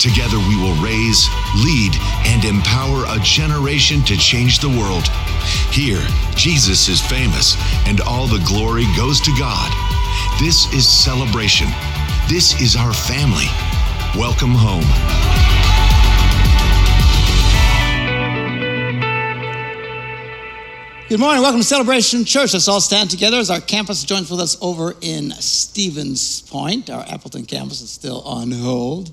Together, we will raise, lead, and empower a generation to change the world. Here, Jesus is famous, and all the glory goes to God. This is celebration. This is our family. Welcome home. Good morning. Welcome to Celebration Church. Let's all stand together as our campus joins with us over in Stevens Point. Our Appleton campus is still on hold.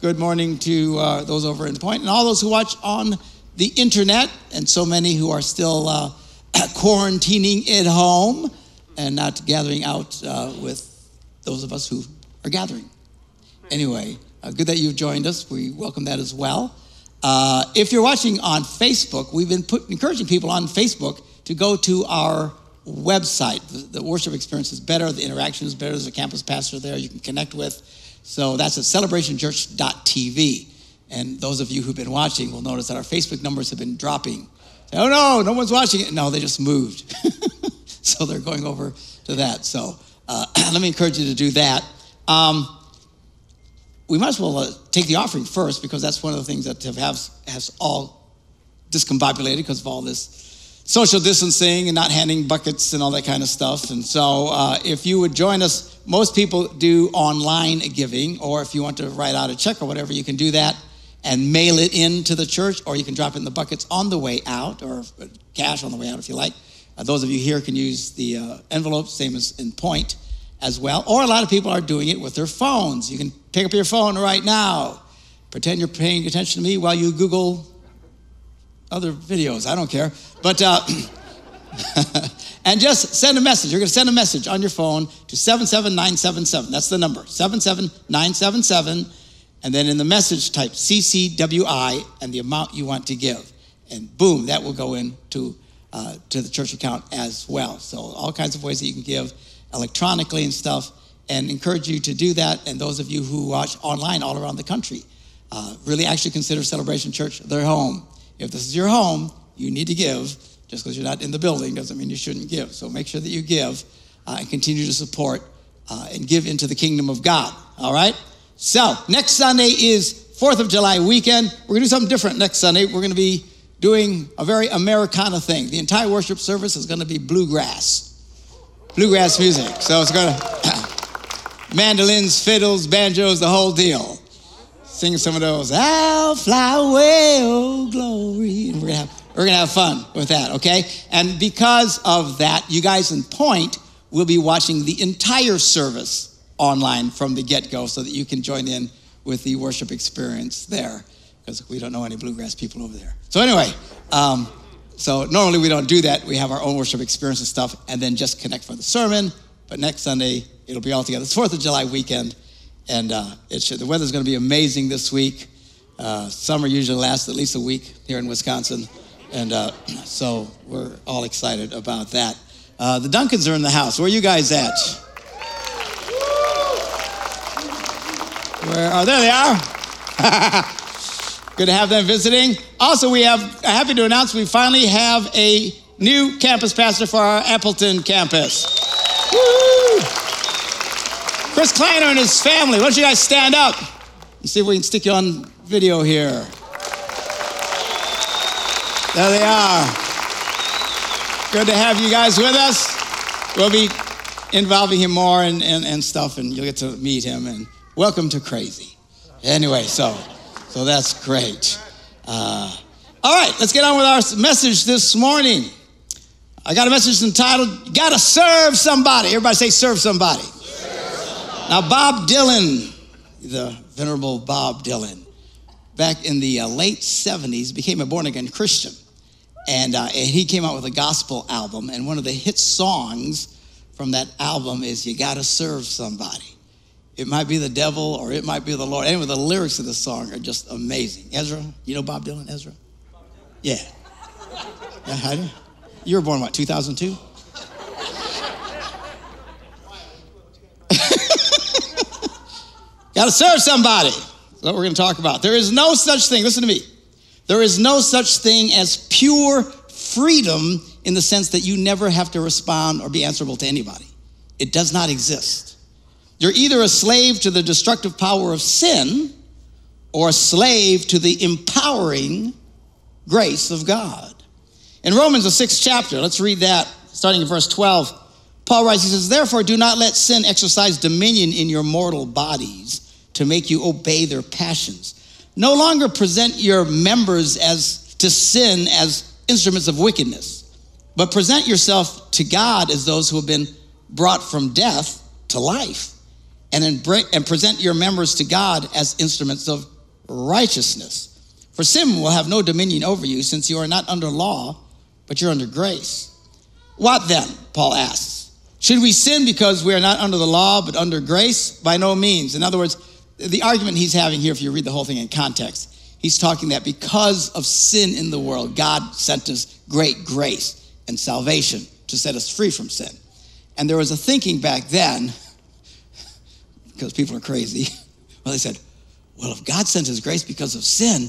good morning to uh, those over in point and all those who watch on the internet, and so many who are still uh, quarantining at home and not gathering out uh, with those of us who are gathering. Anyway, uh, good that you've joined us. We welcome that as well. Uh, if you're watching on Facebook, we've been put, encouraging people on Facebook to go to our website. The, the, worship experience is better, the interaction is better. There's a campus pastor there you can connect with. So that's at celebrationchurch.tv. And those of you who've been watching will notice that our Facebook numbers have been dropping. Say, oh no, no one's watching it. No, they just moved. so they're going over to that. So uh, let me encourage you to do that. Um, we might as well uh, take the offering first because that's one of the things that have, has all discombobulated because of all this social distancing and not handing buckets and all that kind of stuff. And so, uh, if you would join us, most people do online giving, or if you want to write out a check or whatever, you can do that and mail it in to the church, or you can drop it in the buckets on the way out, or cash on the way out if you like. Uh, those of you here can use the uh, envelope, same as in point as well. Or a lot of people are doing it with their phones. You can pick up your phone right now, pretend you're paying attention to me while you Google other videos. I don't care. But, uh, and just send a message. You're going to send a message on your phone to 77977. That's the number 77977. And then in the message, type CCWI and the amount you want to give. And boom, that will go into uh, to the church account as well. So, all kinds of ways that you can give electronically and stuff. And encourage you to do that. And those of you who watch online all around the country, uh, really actually consider Celebration Church their home. If this is your home, you need to give. Just because you're not in the building doesn't mean you shouldn't give. So make sure that you give uh, and continue to support uh, and give into the kingdom of God. All right? So next Sunday is 4th of July weekend. We're going to do something different next Sunday. We're going to be doing a very Americana thing. The entire worship service is going to be bluegrass. Bluegrass music. So it's going to mandolins, fiddles, banjos, the whole deal sing some of those, I'll fly away, oh glory. And we're gonna have we're gonna have fun with that, okay? And because of that, you guys in Point will be watching the entire service online from the get-go so that you can join in with the worship experience there. Because we don't know any bluegrass people over there. So anyway, um, so normally we don't do that. We have our own worship experience and stuff, and then just connect for the sermon. But next Sunday, it'll be all together. It's Fourth of July weekend and uh, it should, the weather's going to be amazing this week. Uh, summer usually lasts at least a week here in Wisconsin. And uh, so we're all excited about that. Uh, the Duncans are in the house. Where are you guys at? Where are there? They are. Good to have them visiting. Also, we have happy to announce we finally have a new campus pastor for our Appleton campus. Chris Kleiner and his family. Why don't you guys stand up and see if we can stick you on video here. There they are. Good to have you guys with us. We'll be involving him more and, and, and stuff, and you'll get to meet him. And welcome to Crazy. Anyway, so so that's great. Uh, all right, let's get on with our message this morning. I got a message entitled "Gotta Serve Somebody." Everybody say, "Serve somebody." Now, Bob Dylan, the venerable Bob Dylan, back in the uh, late 70s, became a born again Christian. And, uh, and he came out with a gospel album. And one of the hit songs from that album is You Gotta Serve Somebody. It might be the devil or it might be the Lord. Anyway, the lyrics of the song are just amazing. Ezra, you know Bob Dylan, Ezra? Yeah. yeah how do you? were born, what, 2002? Got to serve somebody. That's what we're to talk about. There is no such thing, listen to me. There is no such thing as pure freedom in the sense that you never have to respond or be answerable to anybody. It does not exist. You're either a slave to the destructive power of sin or a slave to the empowering grace of God. In Romans, the sixth chapter, let's read that starting in verse 12. Paul writes, he says, Therefore, do not let sin exercise dominion in your mortal bodies to make you obey their passions. No longer present your members as to sin as instruments of wickedness, but present yourself to God as those who have been brought from death to life, and, and present your members to God as instruments of righteousness. For sin will have no dominion over you, since you are not under law, but you're under grace. What then? Paul asks. Should we sin because we are not under the law, but under grace? By no means. In other words, the argument he's having here, if you read the whole thing in context, he's talking that because of sin in the world, God sent us great grace and salvation to set us free from sin. And there was a thinking back then, because people are crazy, well, they said, well, if God sent his grace because of sin,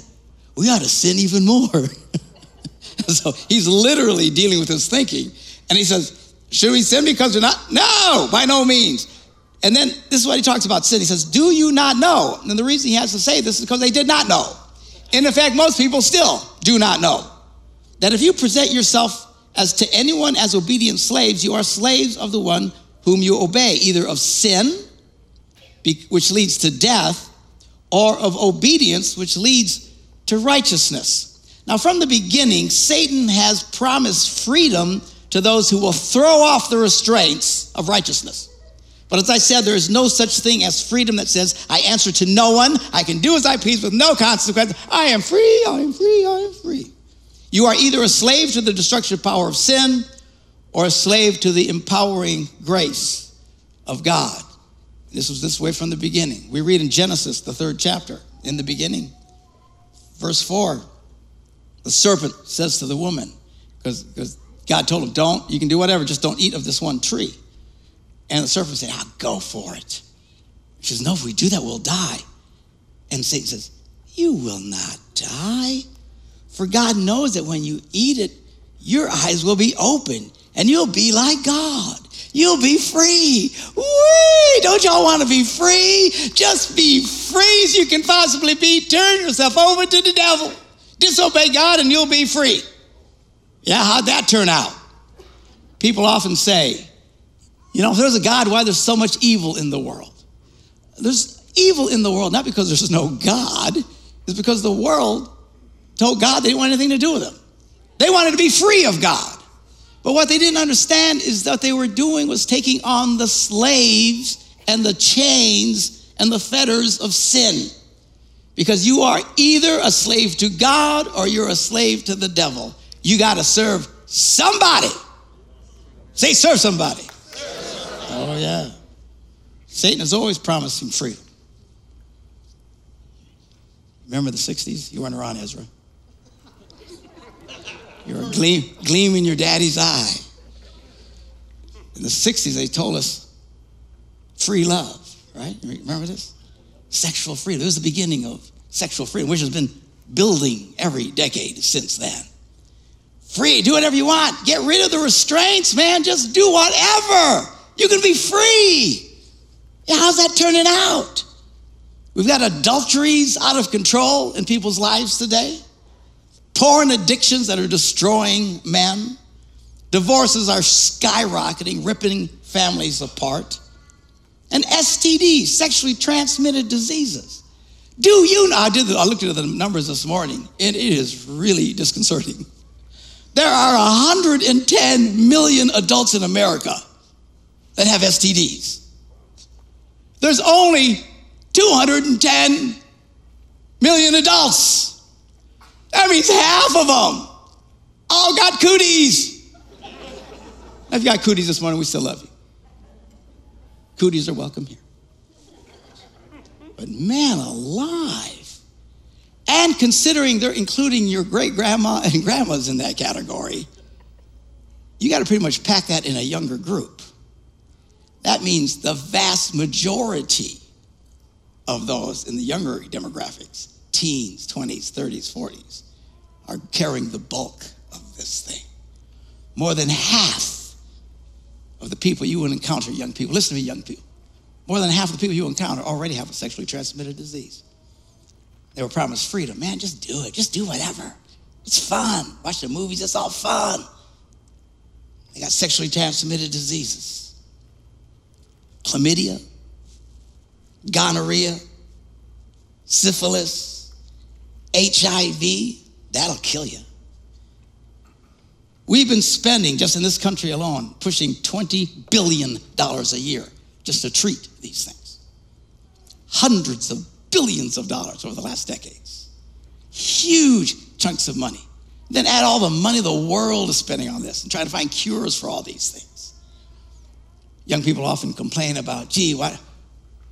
we ought to sin even more. so he's literally dealing with his thinking. And he says, should we sin because we're not? No, by no means. And then this is what he talks about sin. He says, Do you not know? And the reason he has to say this is because they did not know. And in fact, most people still do not know that if you present yourself as to anyone as obedient slaves, you are slaves of the one whom you obey, either of sin, which leads to death, or of obedience, which leads to righteousness. Now, from the beginning, Satan has promised freedom to those who will throw off the restraints of righteousness. But as I said, there is no such thing as freedom that says, I answer to no one, I can do as I please with no consequence. I am free, I am free, I am free. You are either a slave to the destructive power of sin or a slave to the empowering grace of God. This was this way from the beginning. We read in Genesis, the third chapter, in the beginning, verse 4, the serpent says to the woman, because God told him, Don't, you can do whatever, just don't eat of this one tree. And the serpent said, I'll go for it. She says, No, if we do that, we'll die. And Satan says, You will not die. For God knows that when you eat it, your eyes will be open and you'll be like God. You'll be free. Whee! Don't y'all want to be free? Just be free as you can possibly be. Turn yourself over to the devil. Disobey God and you'll be free. Yeah, how'd that turn out? People often say, you know, if there's a God, why there's so much evil in the world? There's evil in the world, not because there's no God, it's because the world told God they didn't want anything to do with him. They wanted to be free of God. But what they didn't understand is that they were doing was taking on the slaves and the chains and the fetters of sin. Because you are either a slave to God or you're a slave to the devil. You got to serve somebody. Say, serve somebody. Oh, yeah. Satan is always promising freedom. Remember the 60s? You weren't around Ezra. You were gleam, gleam in your daddy's eye. In the 60s, they told us free love, right? Remember this? Sexual freedom. It was the beginning of sexual freedom, which has been building every decade since then. Free, do whatever you want. Get rid of the restraints, man. Just do whatever. You can be free. How's that turning out? We've got adulteries out of control in people's lives today, porn addictions that are destroying men, divorces are skyrocketing, ripping families apart, and STDs, sexually transmitted diseases. Do you know? I did. I looked at the numbers this morning, and it is really disconcerting. There are 110 million adults in America that have STDs. There's only 210 million adults. That means half of them all got cooties. If you got cooties this morning, we still love you. Cooties are welcome here. But man alive. And considering they're including your great grandma and grandmas in that category, you got to pretty much pack that in a younger group. That means the vast majority of those in the younger demographics, teens, 20s, 30s, 40s, are carrying the bulk of this thing. More than half of the people you will encounter, young people, listen to me, young people, more than half of the people you encounter already have a sexually transmitted disease. They were promised freedom. Man, just do it. Just do whatever. It's fun. Watch the movies. It's all fun. They got sexually transmitted diseases chlamydia, gonorrhea, syphilis, HIV. That'll kill you. We've been spending, just in this country alone, pushing $20 billion a year just to treat these things. Hundreds of billions of dollars over the last decades. Huge chunks of money. Then add all the money the world is spending on this and trying to find cures for all these things. Young people often complain about, gee, why,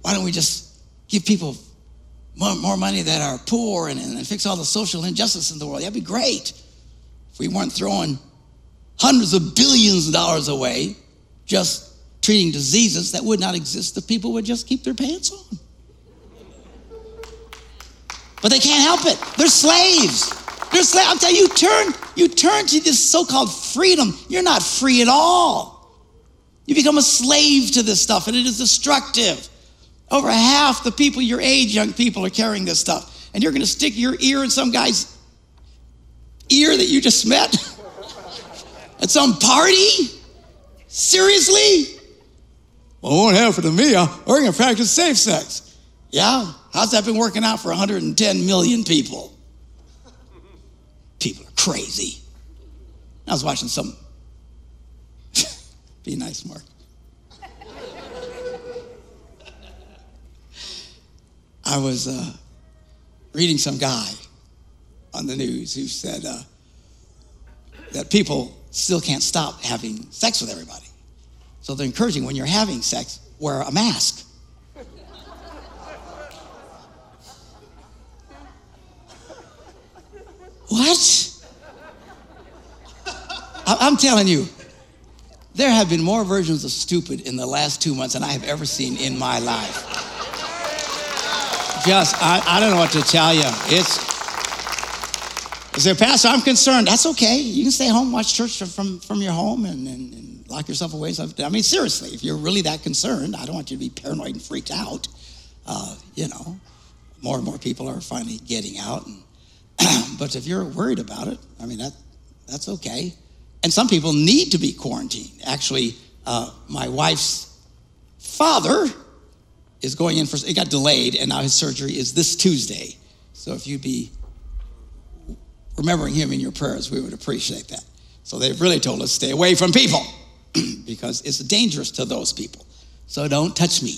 why don't we just give people more, more money that are poor and, and fix all the social injustice in the world? That'd be great if we weren't throwing hundreds of billions of dollars away just treating diseases that would not exist if people would just keep their pants on. But they can't help it. They're slaves. They're slaves. I'm telling you, you turn, you turn to this so-called freedom. You're not free at all. You become a slave to this stuff, and it is destructive. Over half the people your age, young people, are carrying this stuff. And you're gonna stick your ear in some guy's ear that you just met at some party? Seriously? Well, it won't happen to me. We're going to practice safe sex. Yeah? How's that been working out for 110 million people? People are crazy. I was watching some. Be nice, Mark. I was uh, reading some guy on the news who said uh, that people still can't stop having sex with everybody. So they're encouraging when you're having sex, wear a mask. what? I'm telling you, there have been more versions of stupid in the last two months than I have ever seen in my life. Just, I, I don't know what to tell you. It's, I say, Pastor, I'm concerned. That's okay. You can stay home, watch church from, from your home, and, and, and lock yourself away. I mean, seriously, if you're really that concerned, I don't want you to be paranoid and freaked out. Uh, you know, more and more people are finally getting out. And, but if you're worried about it, I mean, that, that's okay. And some people need to be quarantined. Actually, uh, my wife's father is going in for, it got delayed, and now his surgery is this Tuesday. So if you'd be remembering him in your prayers, we would appreciate that. So they've really told us stay away from people. because it's dangerous to those people. So don't touch me.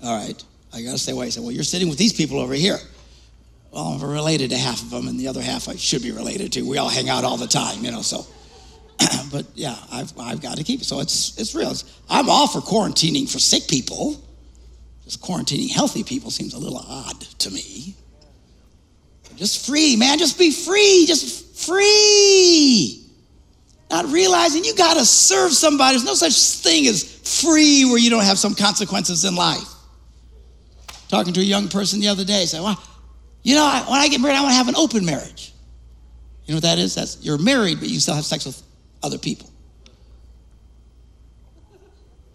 All right. I got to stay away. I said, well, you're sitting with these people over here. Well, I'm related to half of them, and the other half I should be related to. We all hang out all the time, you know, so. but yeah, I've, I've got to keep it. So it's, it's real. It's, I'm all for quarantining for sick people. Just quarantining healthy people seems a little odd to me. Just free, man. Just be free. Just free not realizing you got to serve somebody. There's no such thing as free where you don't have some consequences in life. Talking to a young person the other day, said, well, you know, when I get married, I want to have an open marriage. You know what that is? That's you're married, but you still have sex with other people.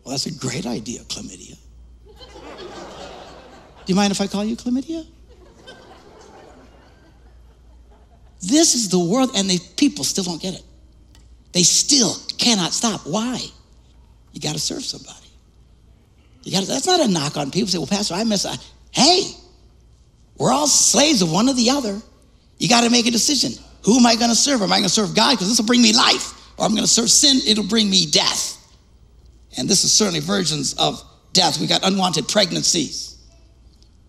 Well, that's a great idea, chlamydia. Do you mind if I call you chlamydia? This is the world, and the people still don't get it. They still cannot stop. Why? You got to serve somebody. You got that's not a knock on people. Say, well, Pastor, I miss. I, hey, we're all slaves of one or the other. You got to make a decision. Who am I going to serve? Am I going to serve God because this will bring me life, or I'm going to serve sin? It'll bring me death. And this is certainly versions of death. We've got unwanted pregnancies.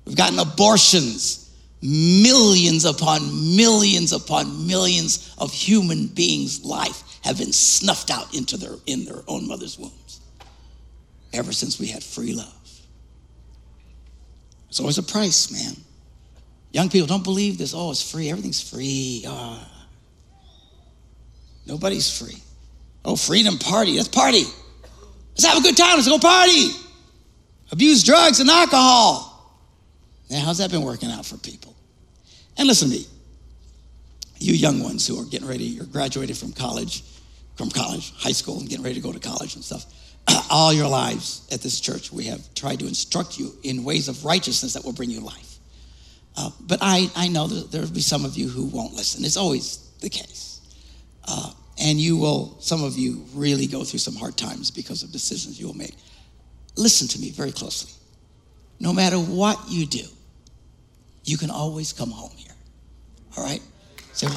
We've gotten abortions. Millions upon millions upon millions of human beings' life have been snuffed out into their in their own mother's wombs. Ever since we had free love. It's always a price, man. Young people don't believe this. Oh, it's free. Everything's free. Oh. Nobody's free. Oh, freedom party. Let's party. Let's have a good time. Let's go party. Abuse drugs and alcohol. Now, how's that been working out for people? And listen to me, you young ones who are getting ready, you're graduating from college, from college, high school, and getting ready to go to college and stuff. All your lives at this church, we have tried to instruct you in ways of righteousness that will bring you life. Uh, but I, I know that there will be some of you who won't listen. It's always the case. Uh, and you will, some of you really go through some hard times because of decisions you will make. Listen to me very closely. No matter what you do, you can always come home here. All right? So,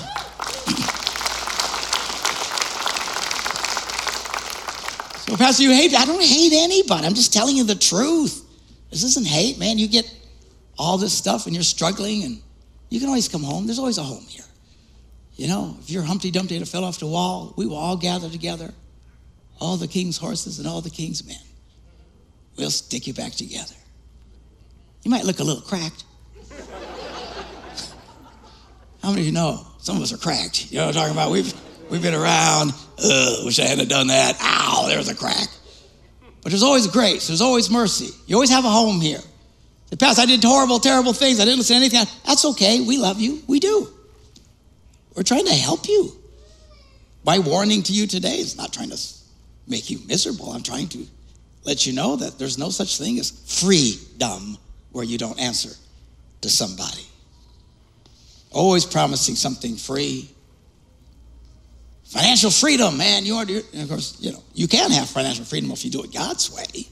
so Pastor, you hate, I don't hate anybody. I'm just telling you the truth. This isn't hate, man. You get all this stuff and you're struggling and you can always come home. There's always a home here. You know, if you're Humpty Dumpty that fell off the wall, we will all gather together, all the king's horses and all the king's men. We'll stick you back together. You might look a little cracked. How many of you know? Some of us are cracked. You know what I'm talking about? We've, we've been around. Ugh, wish I hadn't done that. Ow, there's a crack. But there's always grace. There's always mercy. You always have a home here. The past, I did horrible, terrible things. I didn't listen to anything. That's okay. We love you. We do. We're trying to help you. My warning to you today is not trying to make you miserable. I'm trying to let you know that there's no such thing as freedom where you don't answer to somebody. Always promising something free. Financial freedom, man. You are, of course, you know, you can have financial freedom if you do it God's way.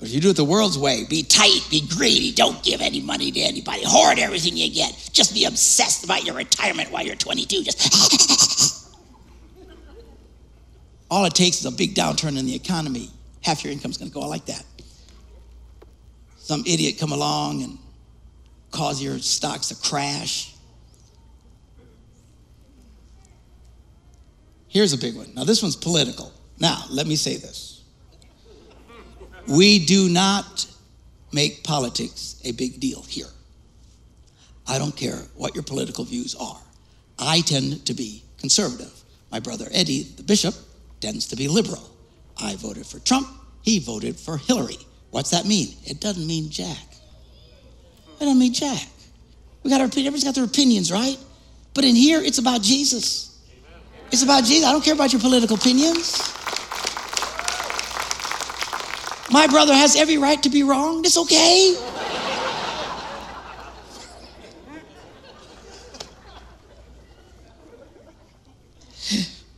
But if you do it the world's way, be tight, be greedy, don't give any money to anybody, hoard everything you get, just be obsessed about your retirement while you're 22. Just all it takes is a big downturn in the economy. Half your income's going to go like that. Some idiot come along and cause your stocks to crash. Here's a big one. Now, this one's political. Now, let me say this. We do not make politics a big deal here. I don't care what your political views are. I tend to be conservative. My brother Eddie, the bishop, tends to be liberal. I voted for Trump. He voted for Hillary. What's that mean? It doesn't mean jack. It doesn't mean jack. We got our everybody's got their opinions, right? But in here, it's about Jesus. It's about Jesus. I don't care about your political opinions. My brother has every right to be wrong. It's okay.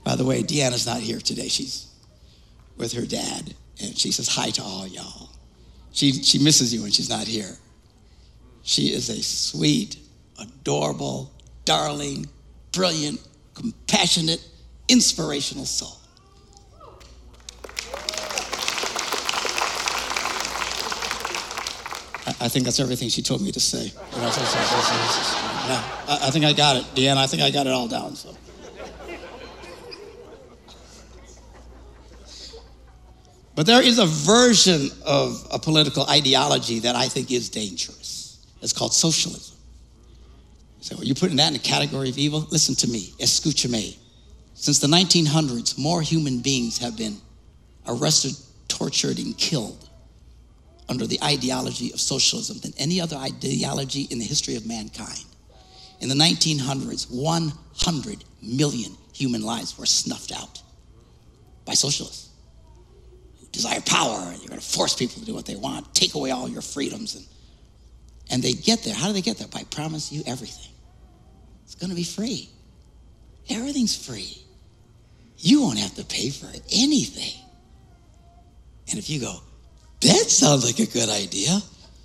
By the way, Deanna's not here today. She's with her dad, and she says hi to all y'all. She, she misses you when she's not here. She is a sweet, adorable, darling, brilliant, compassionate, inspirational soul. I think that's everything she told me to say. I think I got it, Deanna. I think I got it all down. So. But there is a version of a political ideology that I think is dangerous. It's called socialism. So are you putting that in a category of evil? Listen to me, escucha me. Since the 1900s, more human beings have been arrested, tortured, and killed under the ideology of socialism than any other ideology in the history of mankind. In the 1900s, 100 million human lives were snuffed out by socialists who desire power and you're going to force people to do what they want, take away all your freedoms and And they get there. How do they get there? By promising you everything. It's going to be free. Everything's free. You won't have to pay for anything. And if you go, that sounds like a good idea,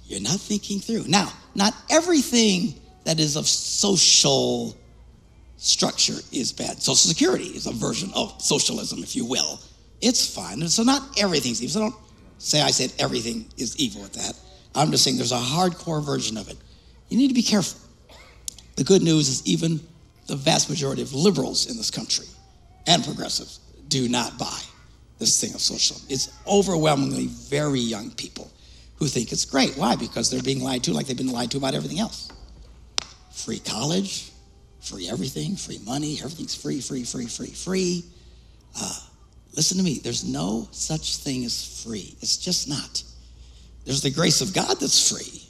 you're not thinking through. Now, not everything that is of social structure is bad. Social security is a version of socialism, if you will. It's fine. So not everything's evil. So don't say I said everything is evil with that. I'm just saying there's a hardcore version of it. You need to be careful. The good news is even the vast majority of liberals in this country and progressives do not buy this thing of socialism. It's overwhelmingly very young people who think it's great. Why? Because they're being lied to like they've been lied to about everything else. Free college, free everything, free money, everything's free, free, free, free, free. Uh, listen to me, there's no such thing as free. It's just not. There's the grace of God that's free.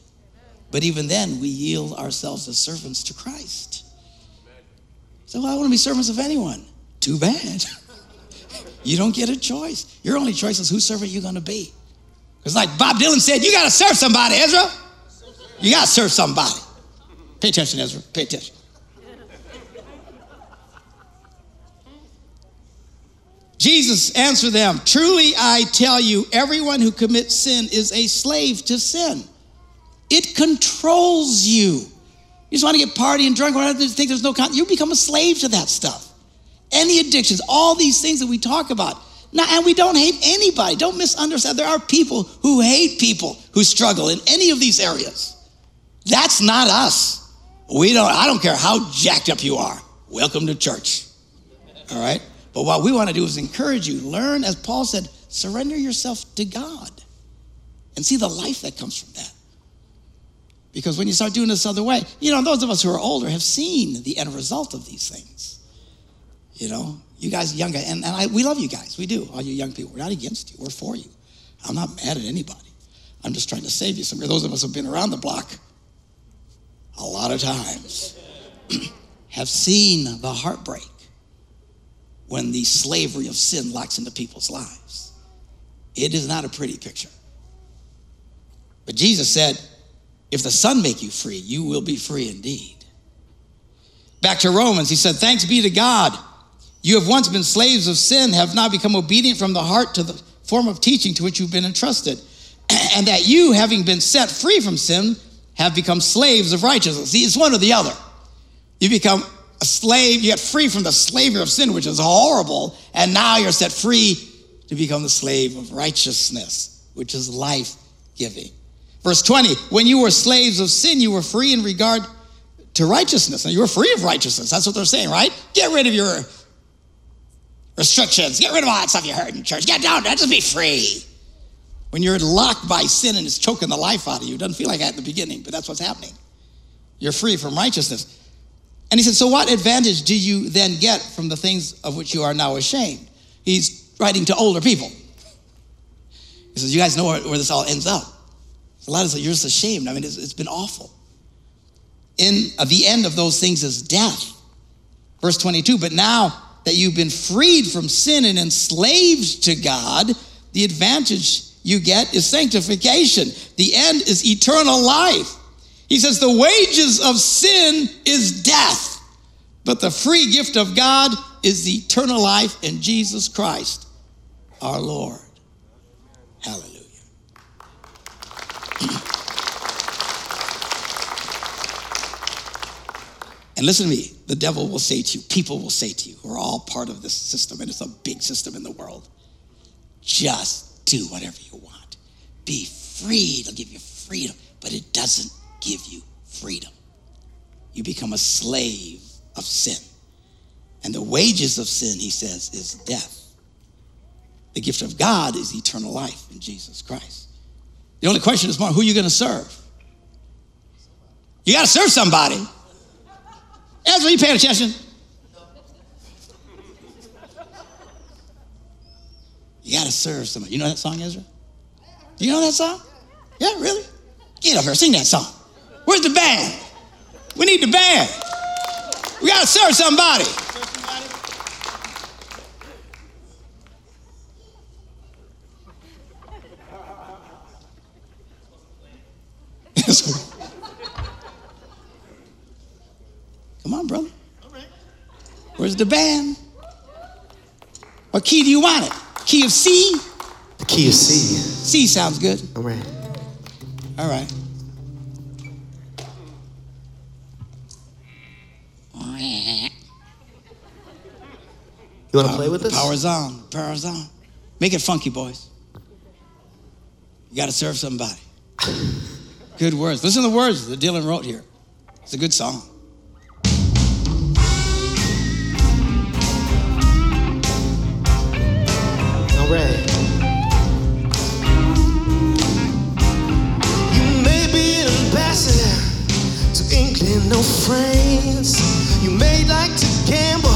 But even then, we yield ourselves as servants to Christ. So well, I want to be servants of anyone. Too bad. you don't get a choice. Your only choice is whose servant you're going to be. Because like Bob Dylan said, you got to serve somebody, Ezra. You got to serve somebody. Pay attention, Ezra. Pay attention. Jesus answered them, Truly I tell you, everyone who commits sin is a slave to sin. It controls you. You just want to get party and drunk, whatever, think there's no con- you become a slave to that stuff. Any addictions, all these things that we talk about. Now, and we don't hate anybody. Don't misunderstand. There are people who hate people who struggle in any of these areas. That's not us. We don't, I don't care how jacked up you are. Welcome to church. All right? But what we want to do is encourage you. Learn, as Paul said, surrender yourself to God and see the life that comes from that. Because when you start doing this other way, you know, those of us who are older have seen the end result of these things. You know, you guys, young guys, and, and I, we love you guys. We do, all you young people. We're not against you, we're for you. I'm not mad at anybody. I'm just trying to save you. Some of those of us who've been around the block a lot of times have seen the heartbreak when the slavery of sin locks into people's lives. It is not a pretty picture. But Jesus said, if the Son make you free, you will be free indeed. Back to Romans, he said, Thanks be to God. You have once been slaves of sin, have now become obedient from the heart to the form of teaching to which you've been entrusted. And that you, having been set free from sin, have become slaves of righteousness. See, it's one or the other. You become a slave, you get free from the slavery of sin, which is horrible, and now you're set free to become the slave of righteousness, which is life giving. Verse 20, when you were slaves of sin, you were free in regard to righteousness. And you were free of righteousness. That's what they're saying, right? Get rid of your restrictions. Get rid of all that stuff you heard in church. Get down there. Just be free. When you're locked by sin and it's choking the life out of you, it doesn't feel like that in the beginning, but that's what's happening. You're free from righteousness. And he said, So what advantage do you then get from the things of which you are now ashamed? He's writing to older people. He says, You guys know where, where this all ends up. A lot of us, you're just ashamed. I mean, it's, it's been awful. In uh, the end of those things is death. Verse 22, but now that you've been freed from sin and enslaved to God, the advantage you get is sanctification. The end is eternal life. He says, the wages of sin is death, but the free gift of God is eternal life in Jesus Christ, our Lord. Hallelujah. And listen to me, the devil will say to you, people will say to you, we're all part of this system, and it's a big system in the world, just do whatever you want. Be free, it'll give you freedom, but it doesn't give you freedom. You become a slave of sin. And the wages of sin, he says, is death. The gift of God is eternal life in Jesus Christ. The only question is, Mark, who are you going to serve? You got to serve somebody. Ezra, you paying attention? You got to serve somebody. You know that song, Ezra? You know that song? Yeah, really? Get up here, sing that song. Where's the band? We need the band. We got to serve somebody. on, brother. Where's the band? What key do you want it? Key of C? The key of C. C sounds good. All right. All right. You want to play uh, with this? Power's on. Power's on. Make it funky, boys. You got to serve somebody. Good words. Listen to the words that Dylan wrote here. It's a good song. You may be an ambassador to England or France. You may like to gamble.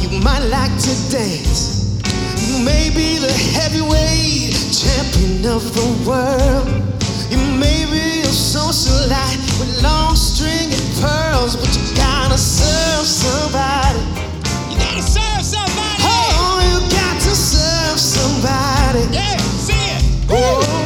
You might like to dance. You may be the heavyweight champion of the world. You may be a socialite with long stringed pearls, but you gotta serve somebody. You got to serve somebody. Yeah, see it. Oh,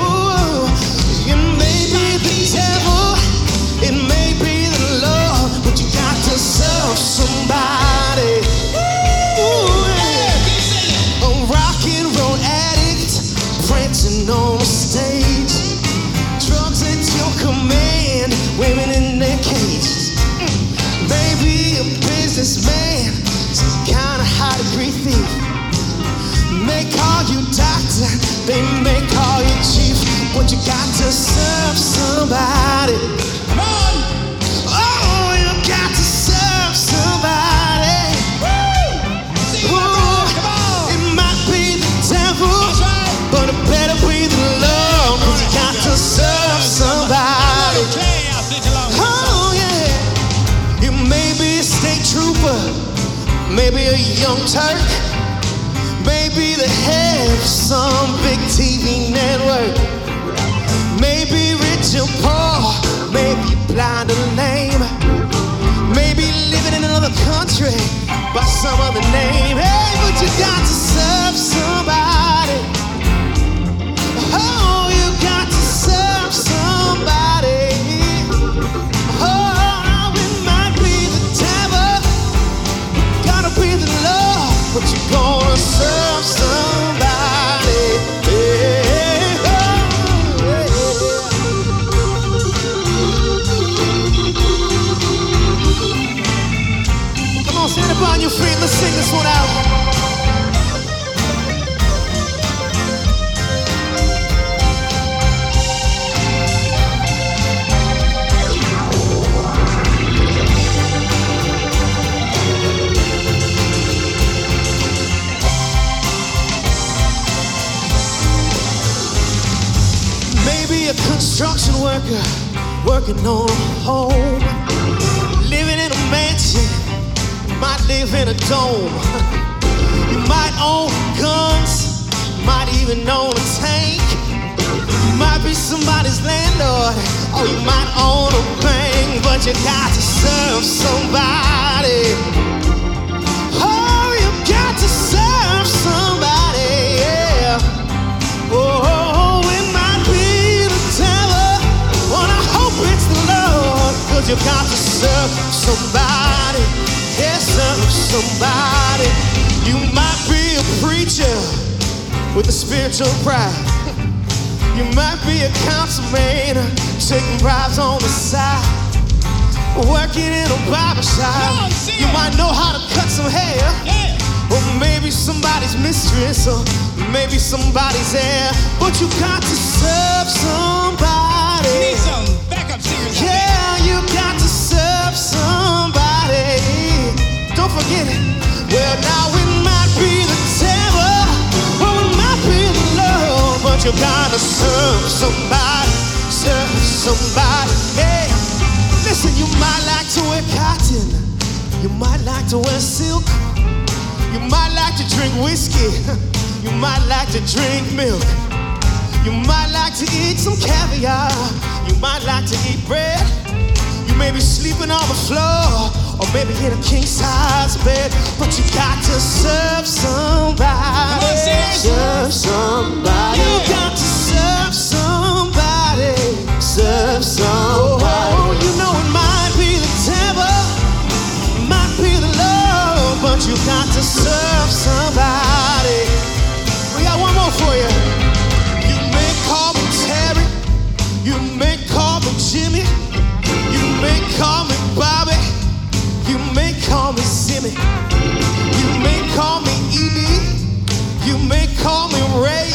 Turk, maybe the head of some big TV network, maybe rich or poor, maybe blind or lame, maybe living in another country by some other name. Hey, somebody's landlord, or you might own a bank, but you got to serve somebody. Oh, you got to serve somebody, yeah. Oh, it might be the devil, but I hope it's the Lord. Cause you got to serve somebody. Yeah, serve somebody. You might be a preacher with a spiritual pride. You might be a councilman taking bribes on the side. Working in a barber shop. You might know how to cut some hair. Or maybe somebody's mistress, or maybe somebody's heir. But you got to serve somebody. Need some backup singers. Yeah, you got to serve somebody. Don't forget it. Well, now it might be but you gotta serve somebody. Serve somebody. Hey, listen, you might like to wear cotton, you might like to wear silk. You might like to drink whiskey. You might like to drink milk. You might like to eat some caviar. You might like to eat bread. You may be sleeping on the floor Oh, or maybe get a king size bed. But you got to serve somebody. On, serve somebody. You got to serve somebody. Serve somebody. Oh, you know it might be the devil, might be the love, but you got to serve somebody. We got one more for you. You may call me Terry. You may call me Simi. You may call me Edie. You may call me Ray.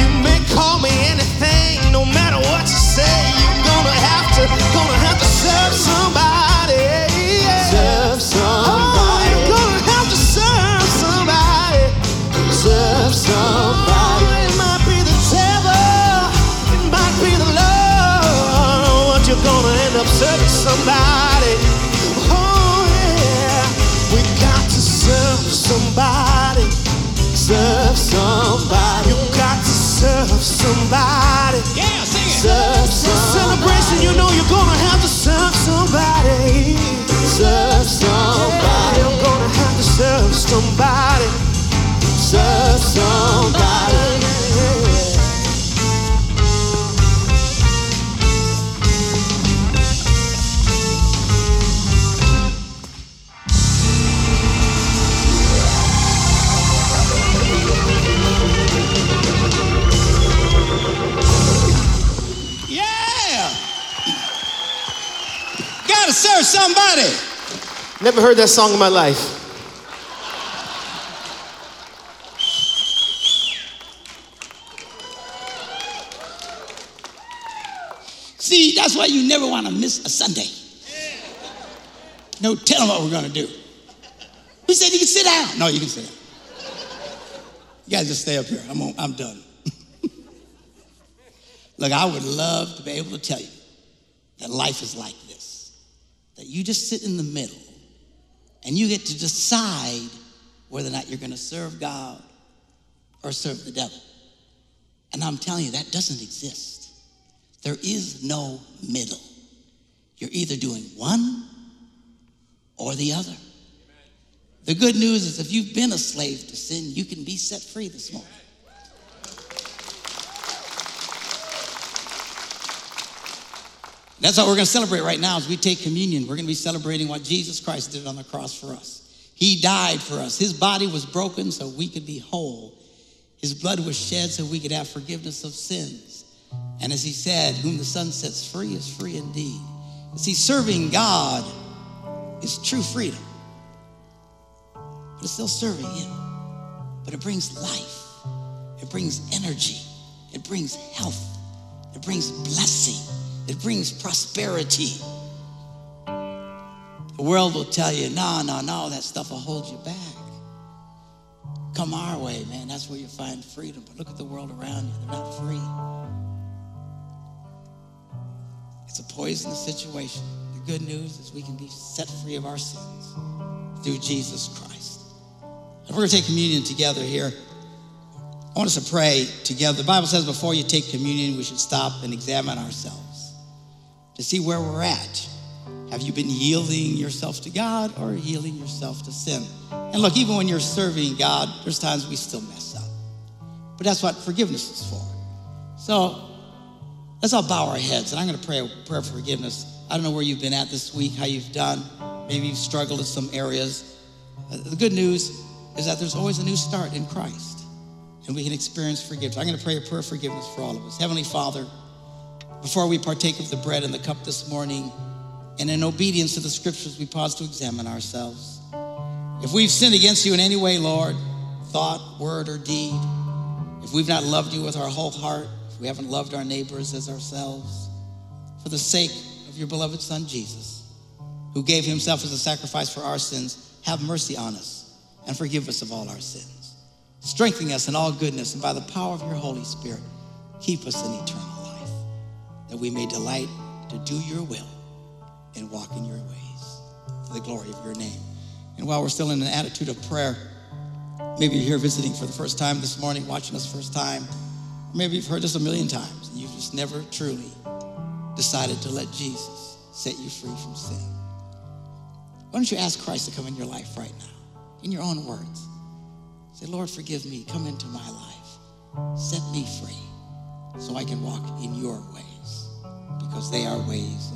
You may call me anything, no matter what you say. You're gonna have to, gonna have to serve somebody. Serve somebody. Oh, you're gonna have to serve somebody. Serve somebody. Serve somebody. You got to serve somebody. Yeah, sing it. Serve somebody. Celebration, you know you're gonna have to serve somebody. Serve somebody. You're gonna have to serve somebody. Serve somebody. Gotta serve somebody. Never heard that song in my life. See, that's why you never want to miss a Sunday. No tell telling what we're going to do. Who said you can sit down? No, you can sit down. You guys just stay up here. I'm, on, I'm done. Look, I would love to be able to tell you that life is like this that you just sit in the middle and you get to decide whether or not you're going to serve God or serve the devil. And I'm telling you, that doesn't exist. There is no middle. You're either doing one or the other. The good news is if you've been a slave to sin, you can be set free this morning. That's what we're going to celebrate right now as we take communion. We're going to be celebrating what Jesus Christ did on the cross for us. He died for us. His body was broken so we could be whole. His blood was shed so we could have forgiveness of sins. And as he said, whom the Son sets free is free indeed. See, serving God is true freedom, but it's still serving Him. But it brings life, it brings energy, it brings health, it brings blessing, it brings prosperity. The world will tell you, no, no, no, that stuff will hold you back. Come our way, man. That's where you find freedom. But look at the world around you, they're not free. It's a poisonous situation. The good news is we can be set free of our sins through Jesus Christ. And we're going to take communion together here. I want us to pray together. The Bible says before you take communion, we should stop and examine ourselves to see where we're at. Have you been yielding yourself to God or yielding yourself to sin? And look, even when you're serving God, there's times we still mess up. But that's what forgiveness is for. So let's all bow our heads, and I'm going to pray a prayer of forgiveness. I don't know where you've been at this week, how you've done. Maybe you've struggled in some areas. Uh, The good news is that there's always a new start in Christ, and we can experience forgiveness. I'm going to pray a prayer of forgiveness for all of us. Heavenly Father, before we partake of the bread and the cup this morning, and in obedience to the scriptures, we pause to examine ourselves. If we've sinned against you in any way, Lord, thought, word, or deed, if we've not loved you with our whole heart, if we haven't loved our neighbors as ourselves, for the sake of your beloved Son, Jesus, who gave himself as a sacrifice for our sins, have mercy on us and forgive us of all our sins. Strengthen us in all goodness, and by the power of your Holy Spirit, keep us in eternal life, that we may delight to do your will and walk in your ways for the glory of your name. And while we're still in an attitude of prayer, maybe you're here visiting for the first time this morning, watching us first time, maybe you've heard this a million times and you've just never truly decided to let Jesus set you free from sin. Why don't you ask Christ to come in your life right now, in your own words? Say, Lord, forgive me, come into my life, set me free so I can walk in your ways because they are ways